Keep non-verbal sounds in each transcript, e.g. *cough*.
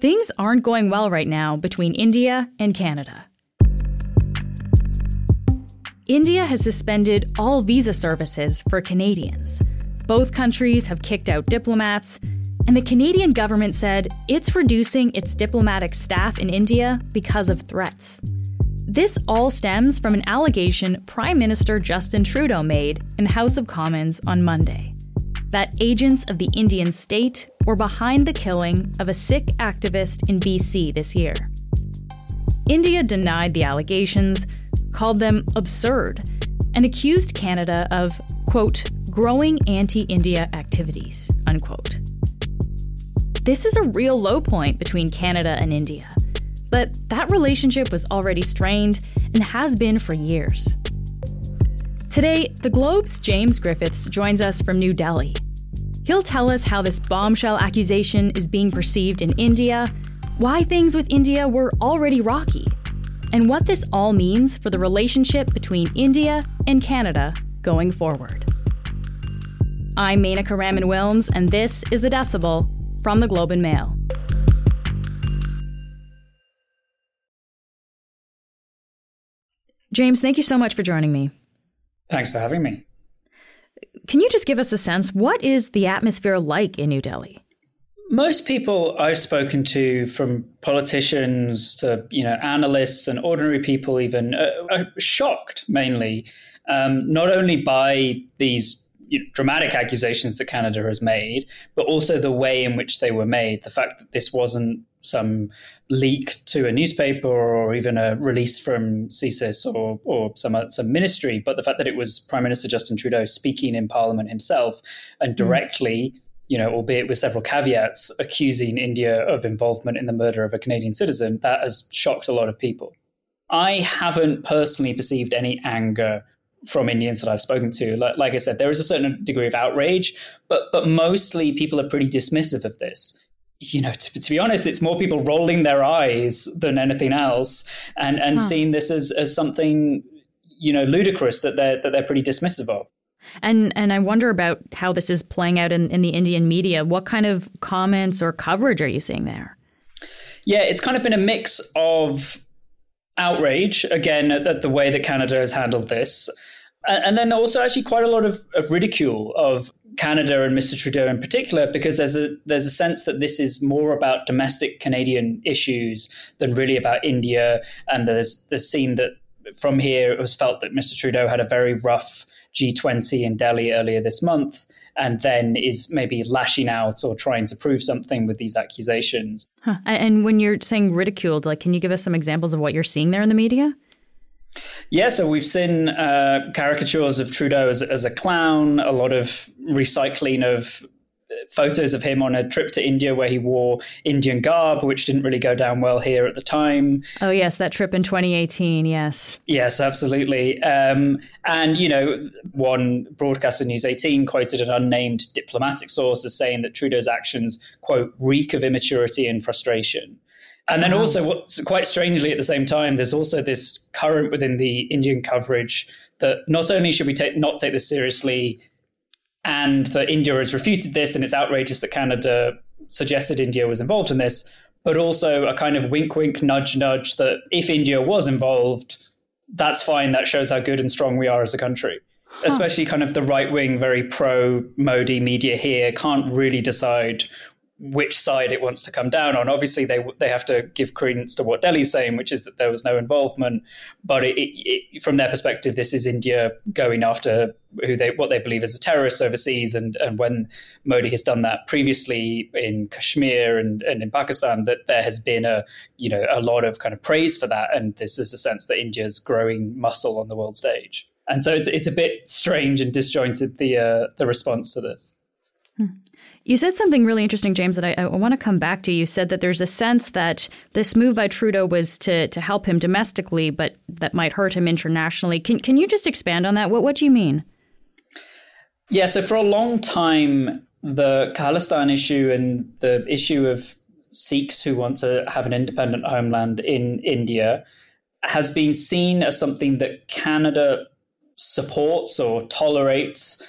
Things aren't going well right now between India and Canada. India has suspended all visa services for Canadians. Both countries have kicked out diplomats, and the Canadian government said it's reducing its diplomatic staff in India because of threats. This all stems from an allegation Prime Minister Justin Trudeau made in the House of Commons on Monday that agents of the Indian state were behind the killing of a Sikh activist in BC this year. India denied the allegations, called them absurd, and accused Canada of, quote, growing anti India activities, unquote. This is a real low point between Canada and India, but that relationship was already strained and has been for years. Today, the Globe's James Griffiths joins us from New Delhi. He'll tell us how this bombshell accusation is being perceived in India, why things with India were already rocky, and what this all means for the relationship between India and Canada going forward. I'm Menaka Raman Wilms, and this is The Decibel from the Globe and Mail. James, thank you so much for joining me. Thanks for having me. Can you just give us a sense? What is the atmosphere like in New Delhi? Most people I've spoken to, from politicians to you know analysts and ordinary people, even uh, are shocked mainly, um, not only by these you know, dramatic accusations that Canada has made, but also the way in which they were made. The fact that this wasn't some leak to a newspaper or even a release from CSIS or, or some, some ministry, but the fact that it was Prime Minister Justin Trudeau speaking in Parliament himself and hmm. directly, mm. you know, albeit with several caveats, accusing India of involvement in the murder of a Canadian citizen, that has shocked a lot of people. I haven't personally perceived any anger from Indians that I've spoken to. Like, like I said, there is a certain degree of outrage, but but mostly people are pretty dismissive of this you know, to, to, be honest, it's more people rolling their eyes than anything else, and and huh. seeing this as as something, you know, ludicrous that they're that they're pretty dismissive of. And and I wonder about how this is playing out in, in the Indian media. What kind of comments or coverage are you seeing there? Yeah, it's kind of been a mix of outrage again at, at the way that Canada has handled this, and, and then also actually quite a lot of, of ridicule of Canada and Mr. Trudeau in particular, because there's a there's a sense that this is more about domestic Canadian issues than really about India. And there's the scene that from here it was felt that Mr. Trudeau had a very rough G20 in Delhi earlier this month, and then is maybe lashing out or trying to prove something with these accusations. Huh. And when you're saying ridiculed, like, can you give us some examples of what you're seeing there in the media? Yeah, so we've seen uh, caricatures of Trudeau as, as a clown, a lot of recycling of photos of him on a trip to India where he wore Indian garb, which didn't really go down well here at the time. Oh, yes, that trip in 2018, yes. Yes, absolutely. Um, and, you know, one broadcaster, News 18, quoted an unnamed diplomatic source as saying that Trudeau's actions, quote, reek of immaturity and frustration. And then also, what's quite strangely at the same time, there's also this current within the Indian coverage that not only should we take not take this seriously, and that India has refuted this, and it's outrageous that Canada suggested India was involved in this, but also a kind of wink, wink, nudge, nudge that if India was involved, that's fine. That shows how good and strong we are as a country. Huh. Especially kind of the right wing, very pro Modi media here can't really decide which side it wants to come down on. Obviously, they they have to give credence to what Delhi's saying, which is that there was no involvement. But it, it, from their perspective, this is India going after who they what they believe is a terrorist overseas. And and when Modi has done that previously in Kashmir and, and in Pakistan, that there has been a you know a lot of kind of praise for that. And this is a sense that India's growing muscle on the world stage. And so it's it's a bit strange and disjointed the uh, the response to this. Hmm. You said something really interesting, James, that I, I want to come back to. You said that there's a sense that this move by Trudeau was to, to help him domestically, but that might hurt him internationally. Can, can you just expand on that? What, what do you mean? Yeah, so for a long time, the Khalistan issue and the issue of Sikhs who want to have an independent homeland in India has been seen as something that Canada supports or tolerates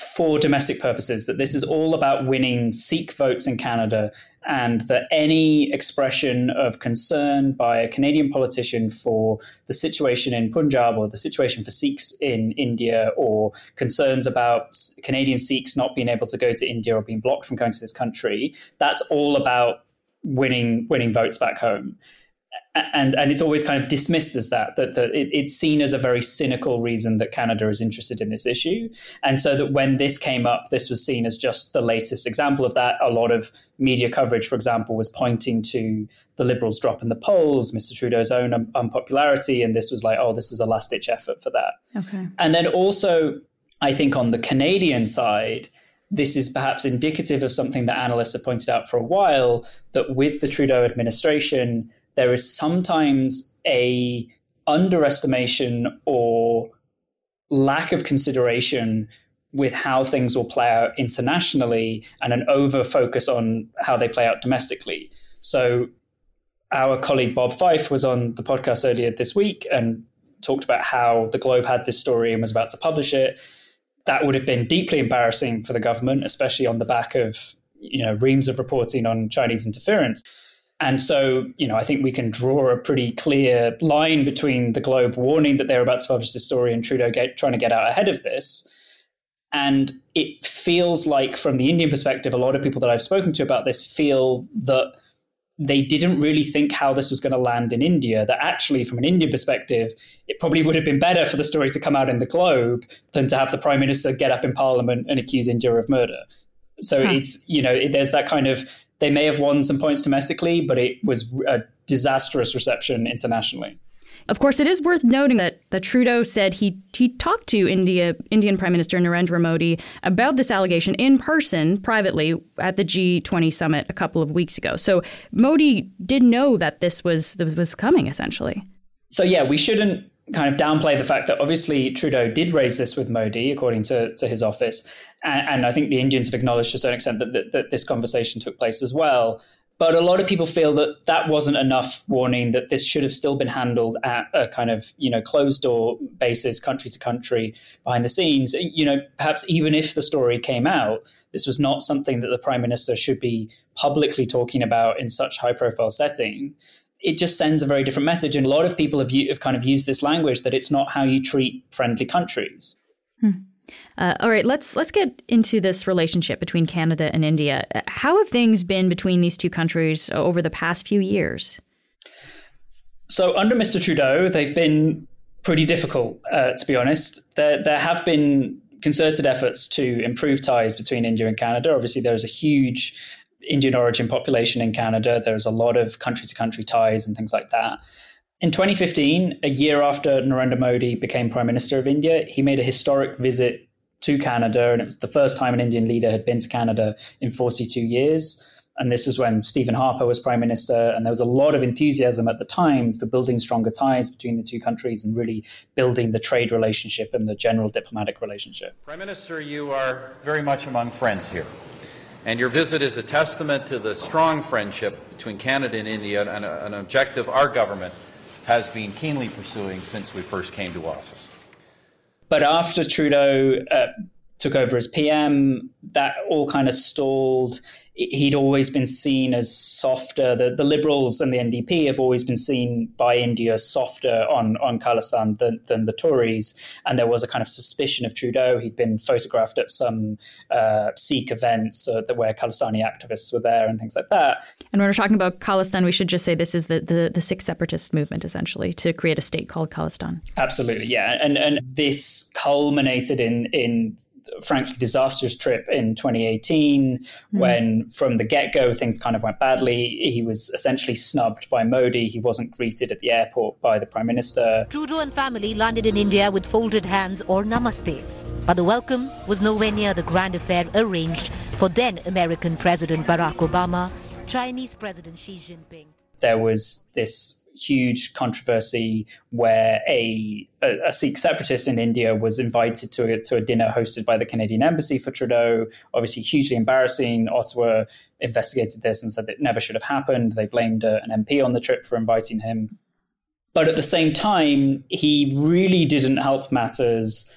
for domestic purposes, that this is all about winning Sikh votes in Canada, and that any expression of concern by a Canadian politician for the situation in Punjab or the situation for Sikhs in India or concerns about Canadian Sikhs not being able to go to India or being blocked from going to this country, that's all about winning winning votes back home and and it's always kind of dismissed as that that, that it, it's seen as a very cynical reason that Canada is interested in this issue, and so that when this came up, this was seen as just the latest example of that. A lot of media coverage, for example, was pointing to the Liberals' drop in the polls, Mr. Trudeau's own un- unpopularity, and this was like, oh, this was a last ditch effort for that. Okay. And then also, I think on the Canadian side this is perhaps indicative of something that analysts have pointed out for a while that with the Trudeau administration, there is sometimes a underestimation or lack of consideration with how things will play out internationally and an over focus on how they play out domestically. So, our colleague Bob Fife was on the podcast earlier this week and talked about how the Globe had this story and was about to publish it. That would have been deeply embarrassing for the government, especially on the back of you know reams of reporting on Chinese interference. And so, you know, I think we can draw a pretty clear line between the Globe warning that they're about to publish this story and Trudeau get, trying to get out ahead of this. And it feels like, from the Indian perspective, a lot of people that I've spoken to about this feel that they didn't really think how this was going to land in India. That actually, from an Indian perspective, it probably would have been better for the story to come out in the Globe than to have the prime minister get up in Parliament and accuse India of murder. So huh. it's you know there's that kind of they may have won some points domestically, but it was a disastrous reception internationally. Of course, it is worth noting that, that Trudeau said he he talked to India Indian Prime Minister Narendra Modi about this allegation in person, privately, at the G20 summit a couple of weeks ago. So Modi did know that this was this was coming, essentially. So yeah, we shouldn't kind of downplay the fact that obviously Trudeau did raise this with Modi, according to, to his office. And, and I think the Indians have acknowledged to a certain extent that, that, that this conversation took place as well. But a lot of people feel that that wasn't enough warning that this should have still been handled at a kind of you know closed door basis, country to country, behind the scenes. You know, perhaps even if the story came out, this was not something that the prime minister should be publicly talking about in such high profile setting it just sends a very different message. And a lot of people have, have kind of used this language that it's not how you treat friendly countries. Hmm. Uh, all right, let's let's get into this relationship between Canada and India. How have things been between these two countries over the past few years? So under Mr. Trudeau, they've been pretty difficult, uh, to be honest. There there have been concerted efforts to improve ties between India and Canada. Obviously, there's a huge Indian origin population in Canada. There's a lot of country to country ties and things like that. In 2015, a year after Narendra Modi became Prime Minister of India, he made a historic visit to Canada, and it was the first time an Indian leader had been to Canada in 42 years. And this was when Stephen Harper was Prime Minister, and there was a lot of enthusiasm at the time for building stronger ties between the two countries and really building the trade relationship and the general diplomatic relationship. Prime Minister, you are very much among friends here. And your visit is a testament to the strong friendship between Canada and India, and an objective our government has been keenly pursuing since we first came to office. But after Trudeau uh, took over as PM, that all kind of stalled he'd always been seen as softer. The, the Liberals and the NDP have always been seen by India softer on, on Khalistan than, than the Tories. And there was a kind of suspicion of Trudeau. He'd been photographed at some uh, Sikh events uh, where Khalistani activists were there and things like that. And when we're talking about Khalistan, we should just say this is the, the, the Sikh separatist movement, essentially, to create a state called Khalistan. Absolutely, yeah. And, and this culminated in, in frankly disastrous trip in 2018 mm. when from the get-go things kind of went badly. He was essentially snubbed by modi. He wasn't greeted at the airport by the prime minister. Trudeau and family landed in india with folded hands or namaste but the welcome was nowhere near the grand affair arranged for then american president barack obama chinese president xi jinping. There was this huge controversy where a, a, a, Sikh separatist in India was invited to a, to a dinner hosted by the Canadian Embassy for Trudeau. Obviously, hugely embarrassing. Ottawa investigated this and said it never should have happened. They blamed a, uh, an MP on the trip for inviting him. But at the same time, he really didn't help matters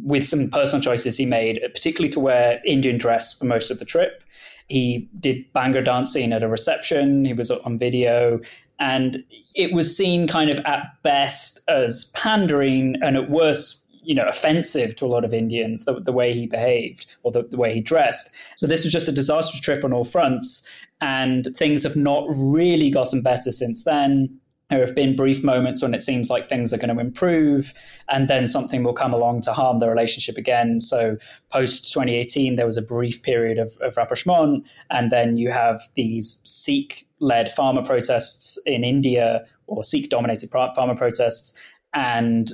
with some personal choices he made, particularly to wear Indian dress for most of the trip. He did bhangra dancing at a reception. He was on video. And it was seen kind of at best as pandering and at worst, you know, offensive to a lot of Indians, the, the way he behaved or the, the way he dressed. So this was just a disastrous trip on all fronts. And things have not really gotten better since then. There have been brief moments when it seems like things are going to improve, and then something will come along to harm the relationship again. So, post 2018, there was a brief period of, of rapprochement, and then you have these Sikh led farmer protests in India or Sikh dominated farmer protests. And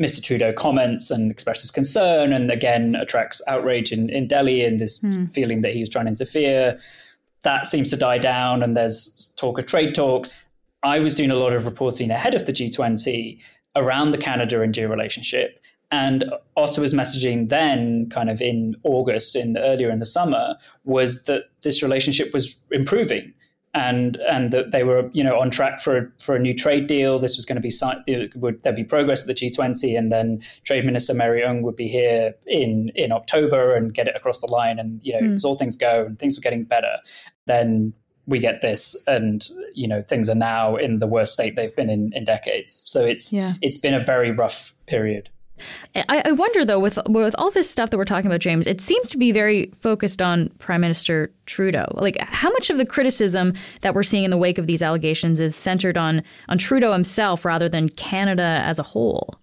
Mr. Trudeau comments and expresses concern and again attracts outrage in, in Delhi and this mm. feeling that he was trying to interfere. That seems to die down and there's talk of trade talks. I was doing a lot of reporting ahead of the G20 around the Canada India relationship. And Ottawa's messaging then, kind of in August, in the, earlier in the summer, was that this relationship was improving and and that they were you know on track for for a new trade deal. This was going to be. Would there be progress at the G20, and then Trade Minister Mary Ng would be here in in October and get it across the line. And you know, mm. as all things go, and things were getting better, then we get this, and you know, things are now in the worst state they've been in in decades. So it's yeah. it's been a very rough period. I, I wonder though, with with all this stuff that we're talking about, James, it seems to be very focused on Prime Minister Trudeau. Like, how much of the criticism that we're seeing in the wake of these allegations is centered on on Trudeau himself rather than Canada as a whole?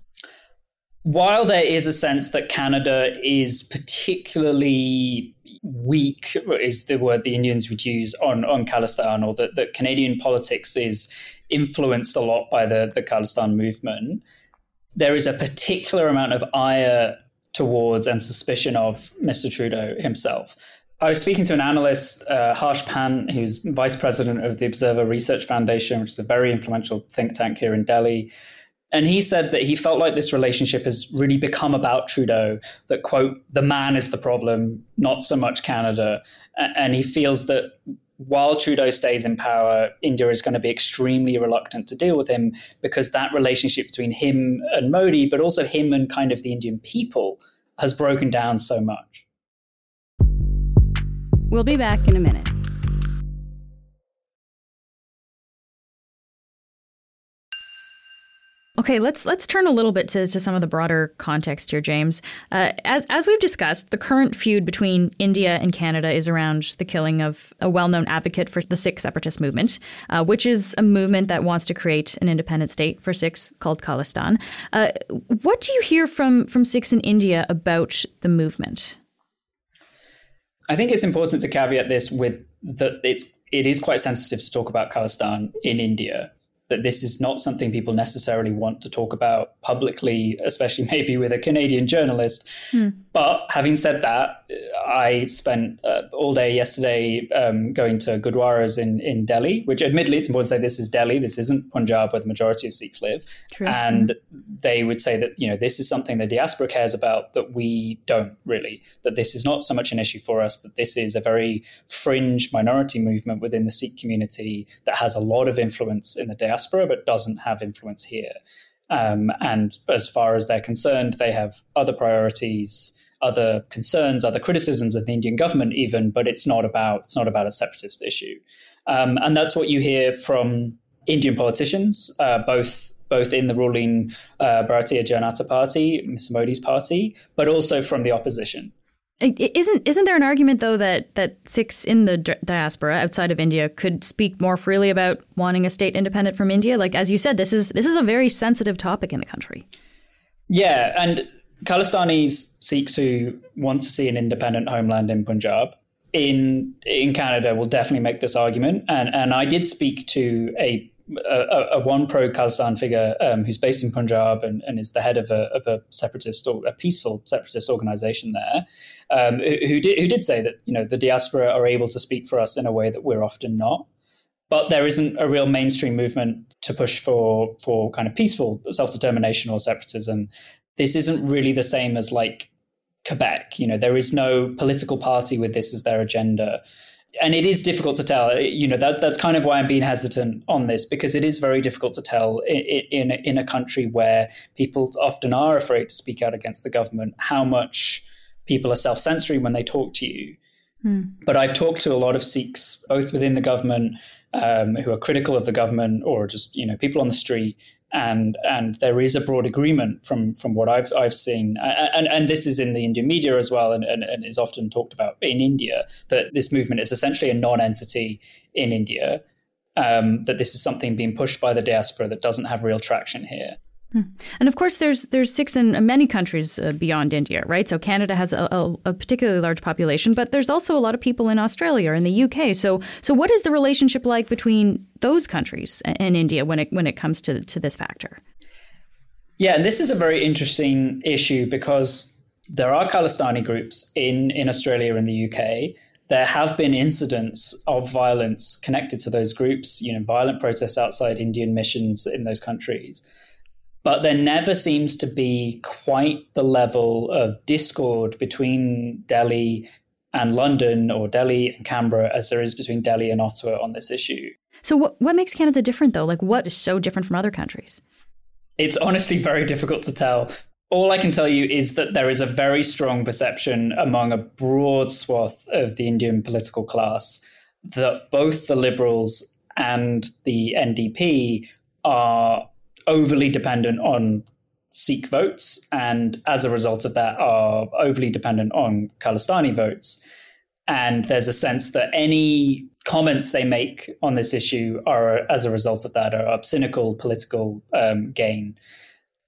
While there is a sense that Canada is particularly weak, is the word the Indians would use on on Khalistan, or that, that Canadian politics is influenced a lot by the the Khalistan movement there is a particular amount of ire towards and suspicion of Mr. Trudeau himself. I was speaking to an analyst, uh, Harsh Pant, who's vice president of the Observer Research Foundation, which is a very influential think tank here in Delhi. And he said that he felt like this relationship has really become about Trudeau, that, quote, the man is the problem, not so much Canada. And he feels that while Trudeau stays in power, India is going to be extremely reluctant to deal with him because that relationship between him and Modi, but also him and kind of the Indian people, has broken down so much. We'll be back in a minute. Okay, let's let's turn a little bit to, to some of the broader context here, James. Uh, as as we've discussed, the current feud between India and Canada is around the killing of a well-known advocate for the Sikh separatist movement, uh, which is a movement that wants to create an independent state for Sikhs called Khalistan. Uh, what do you hear from from Sikhs in India about the movement? I think it's important to caveat this with that it's it is quite sensitive to talk about Khalistan in India that this is not something people necessarily want to talk about publicly, especially *laughs* maybe with a Canadian journalist. Hmm. But having said that, I spent uh, all day yesterday um, going to Gurdwaras in, in Delhi, which admittedly, it's important to say this is Delhi. This isn't Punjab where the majority of Sikhs live. True. And they would say that, you know, this is something the diaspora cares about that we don't really, that this is not so much an issue for us, that this is a very fringe minority movement within the Sikh community that has a lot of influence in the diaspora but doesn't have influence here. Um, and as far as they're concerned, they have other priorities, other concerns, other criticisms of the Indian government, even. But it's not about it's not about a separatist issue, um, and that's what you hear from Indian politicians, uh, both both in the ruling uh, Bharatiya Janata Party, Mr. Modi's party, but also from the opposition. Isn't isn't there an argument though that that Sikhs in the diaspora outside of India could speak more freely about wanting a state independent from India? Like as you said, this is this is a very sensitive topic in the country. Yeah, and Khalistanis Sikhs who want to see an independent homeland in Punjab in in Canada will definitely make this argument. And and I did speak to a a, a one pro Khalistan figure um, who's based in Punjab and, and, is the head of a, of a separatist or a peaceful separatist organization there, um, who, did who did say that you know the diaspora are able to speak for us in a way that we're often not. But there isn't a real mainstream movement to push for for kind of peaceful self determination or separatism. This isn't really the same as like Quebec. You know, there is no political party with this as their agenda. And it is difficult to tell. You know, that, that's kind of why I'm being hesitant on this because it is very difficult to tell in, in, in a country where people often are afraid to speak out against the government how much people are self censoring when they talk to you. Hmm. But I've talked to a lot of Sikhs, both within the government, um, who are critical of the government, or just you know people on the street, and and there is a broad agreement from from what I've I've seen, and and this is in the Indian media as well, and, and, and is often talked about in India that this movement is essentially a non-entity in India, um, that this is something being pushed by the diaspora that doesn't have real traction here. Hmm. And of course, there's there's Sikhs in many countries uh, beyond India, right? So Canada has a, a, a, particularly large population, but there's also a lot of people in Australia and the UK. So so what is the relationship like between those countries and India when it when it comes to to this factor? Yeah, and this is a very interesting issue because there are Khalistani groups in in Australia and the UK. There have been incidents of violence connected to those groups. You know, violent protests outside Indian missions in those countries but there never seems to be quite the level of discord between Delhi and London or Delhi and Canberra as there is between Delhi and Ottawa on this issue. So, what, what makes Canada different, though? Like, what is so different from other countries? It's honestly very difficult to tell. All I can tell you is that there is a very strong perception among a broad swath of the Indian political class that both the Liberals and the NDP are overly dependent on Sikh votes, and as a result of that, are overly dependent on Khalistani votes. And there's a sense that any comments they make on this issue are, as a result of that, are cynical political um, gain.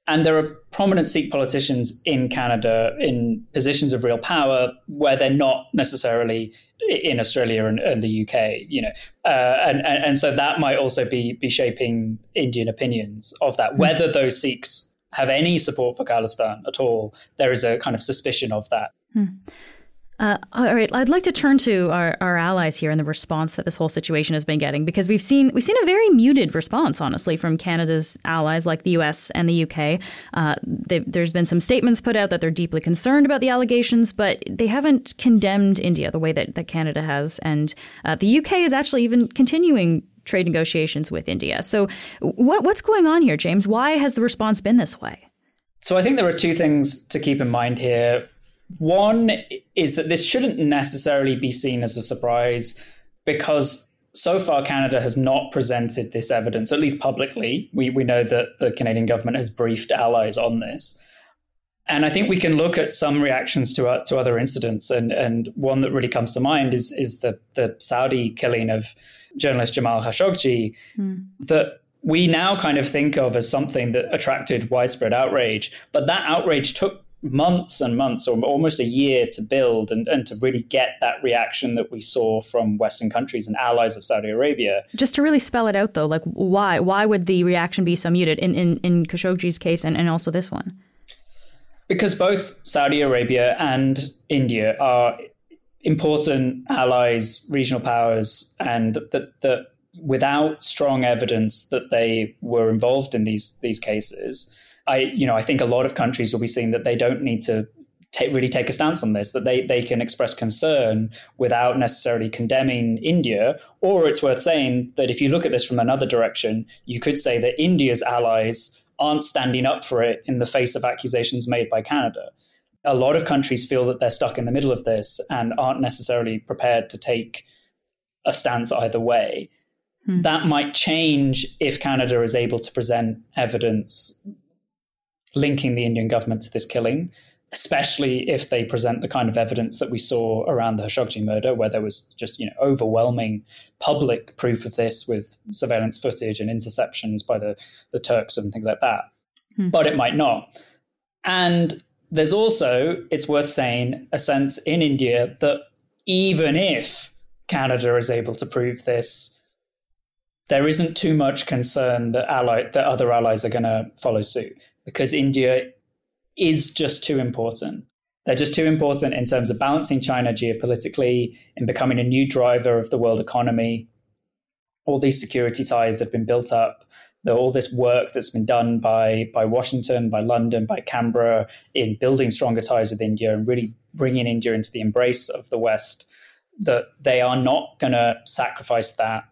And there are prominent Sikh politicians in Canada in positions of real power where they're not necessarily in Australia and, and the UK, you know, uh, and, and, and so that might also be be shaping Indian opinions of that. Whether those Sikhs have any support for Khalistan at all, there is a kind of suspicion of that. Hmm. Uh, all right, I'd like to turn to our, our allies here and the response that this whole situation has been getting because we've seen we've seen a very muted response, honestly, from Canada's allies like the U.S. and the U.K. Uh, there's been some statements put out that they're deeply concerned about the allegations, but they haven't condemned India the way that, that Canada has, and uh, the U.K. is actually even continuing trade negotiations with India. So, what, what's going on here, James? Why has the response been this way? So, I think there are two things to keep in mind here. One is that this shouldn't necessarily be seen as a surprise because so far Canada has not presented this evidence, at least publicly. We, we know that the Canadian government has briefed allies on this. And I think we can look at some reactions to, uh, to other incidents. And, and one that really comes to mind is, is the, the Saudi killing of journalist Jamal Khashoggi, mm. that we now kind of think of as something that attracted widespread outrage. But that outrage took months and months or almost a year to build and, and to really get that reaction that we saw from Western countries and allies of Saudi Arabia. Just to really spell it out though, like why why would the reaction be so muted in, in, in Khashoggi's case and, and also this one? Because both Saudi Arabia and India are important allies, regional powers, and that that without strong evidence that they were involved in these these cases, I, you know, I think a lot of countries will be seeing that they don't need to take, really take a stance on this, that they, they can express concern without necessarily condemning India. Or it's worth saying that if you look at this from another direction, you could say that India's allies aren't standing up for it in the face of accusations made by Canada. A lot of countries feel that they're stuck in the middle of this and aren't necessarily prepared to take a stance either way. Hmm. That might change if Canada is able to present evidence linking the Indian government to this killing, especially if they present the kind of evidence that we saw around the Khashoggi murder, where there was just you know overwhelming public proof of this with surveillance footage and interceptions by the, the Turks and things like that. Hmm. But it might not. And there's also, it's worth saying, a sense in India that even if Canada is able to prove this, there isn't too much concern that ally that other allies are going to follow suit because India is just too important. They're just too important in terms of balancing China geopolitically, in becoming a new driver of the world economy. All these security ties have been built up. All this work that's been done by, by Washington, by London, by Canberra in building stronger ties with India and really bringing India into the embrace of the West. that they are not going to sacrifice that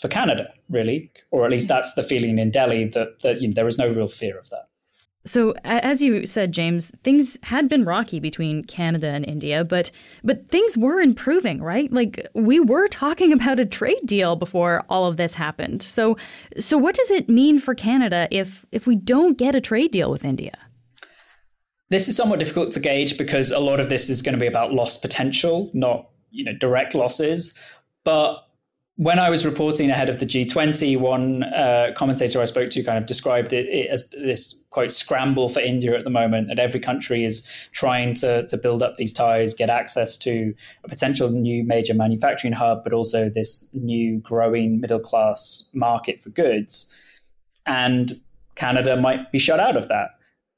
for Canada, really, or at least that's the feeling in Delhi that, that you know, there is no real fear of that. So, as you said, James, things had been rocky between Canada and India, but but things were improving, right? Like we were talking *laughs* about a trade deal before all of this happened. So, so what does it mean for Canada if if we don't get a trade deal with India? This is somewhat difficult to gauge because a lot of this is going to be about lost potential, not you know direct losses. But when I was reporting ahead of the G20, one uh, commentator I spoke to kind of described it, it, as this quote scramble for India at the moment, that every country is trying to, to build up these ties, get access to a potential new major manufacturing hub, but also this new growing middle class market for goods. And Canada might be shut out of that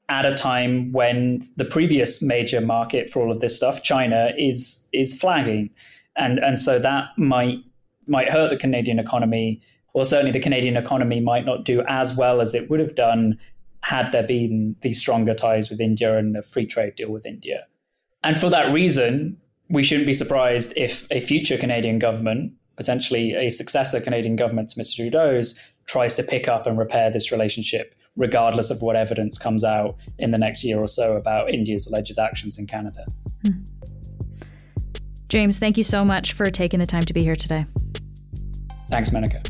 at a time when the previous major market for all of this stuff, China, is is flagging. And and so that might might hurt the Canadian economy, or certainly the Canadian economy might not do as well as it would have done had there been these stronger ties with India and a free trade deal with India. And for that reason, we shouldn't be surprised if a future Canadian government, potentially a successor Canadian government to Mr. Trudeau's, tries to pick up and repair this relationship, regardless of what evidence comes out in the next year or so about India's alleged actions in Canada. Hmm. James, thank you so much for taking the time to be here today. Thanks, Menaka.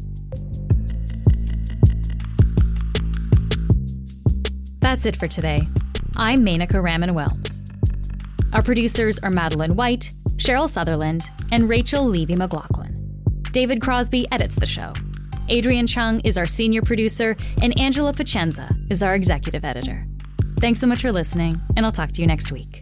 That's it for today. I'm Menaka Raman Wilms. Our producers are Madeline White, Cheryl Sutherland, and Rachel Levy McLaughlin. David Crosby edits the show. Adrian Chung is our senior producer, and Angela Pacienza is our executive editor. Thanks so much for listening, and I'll talk to you next week.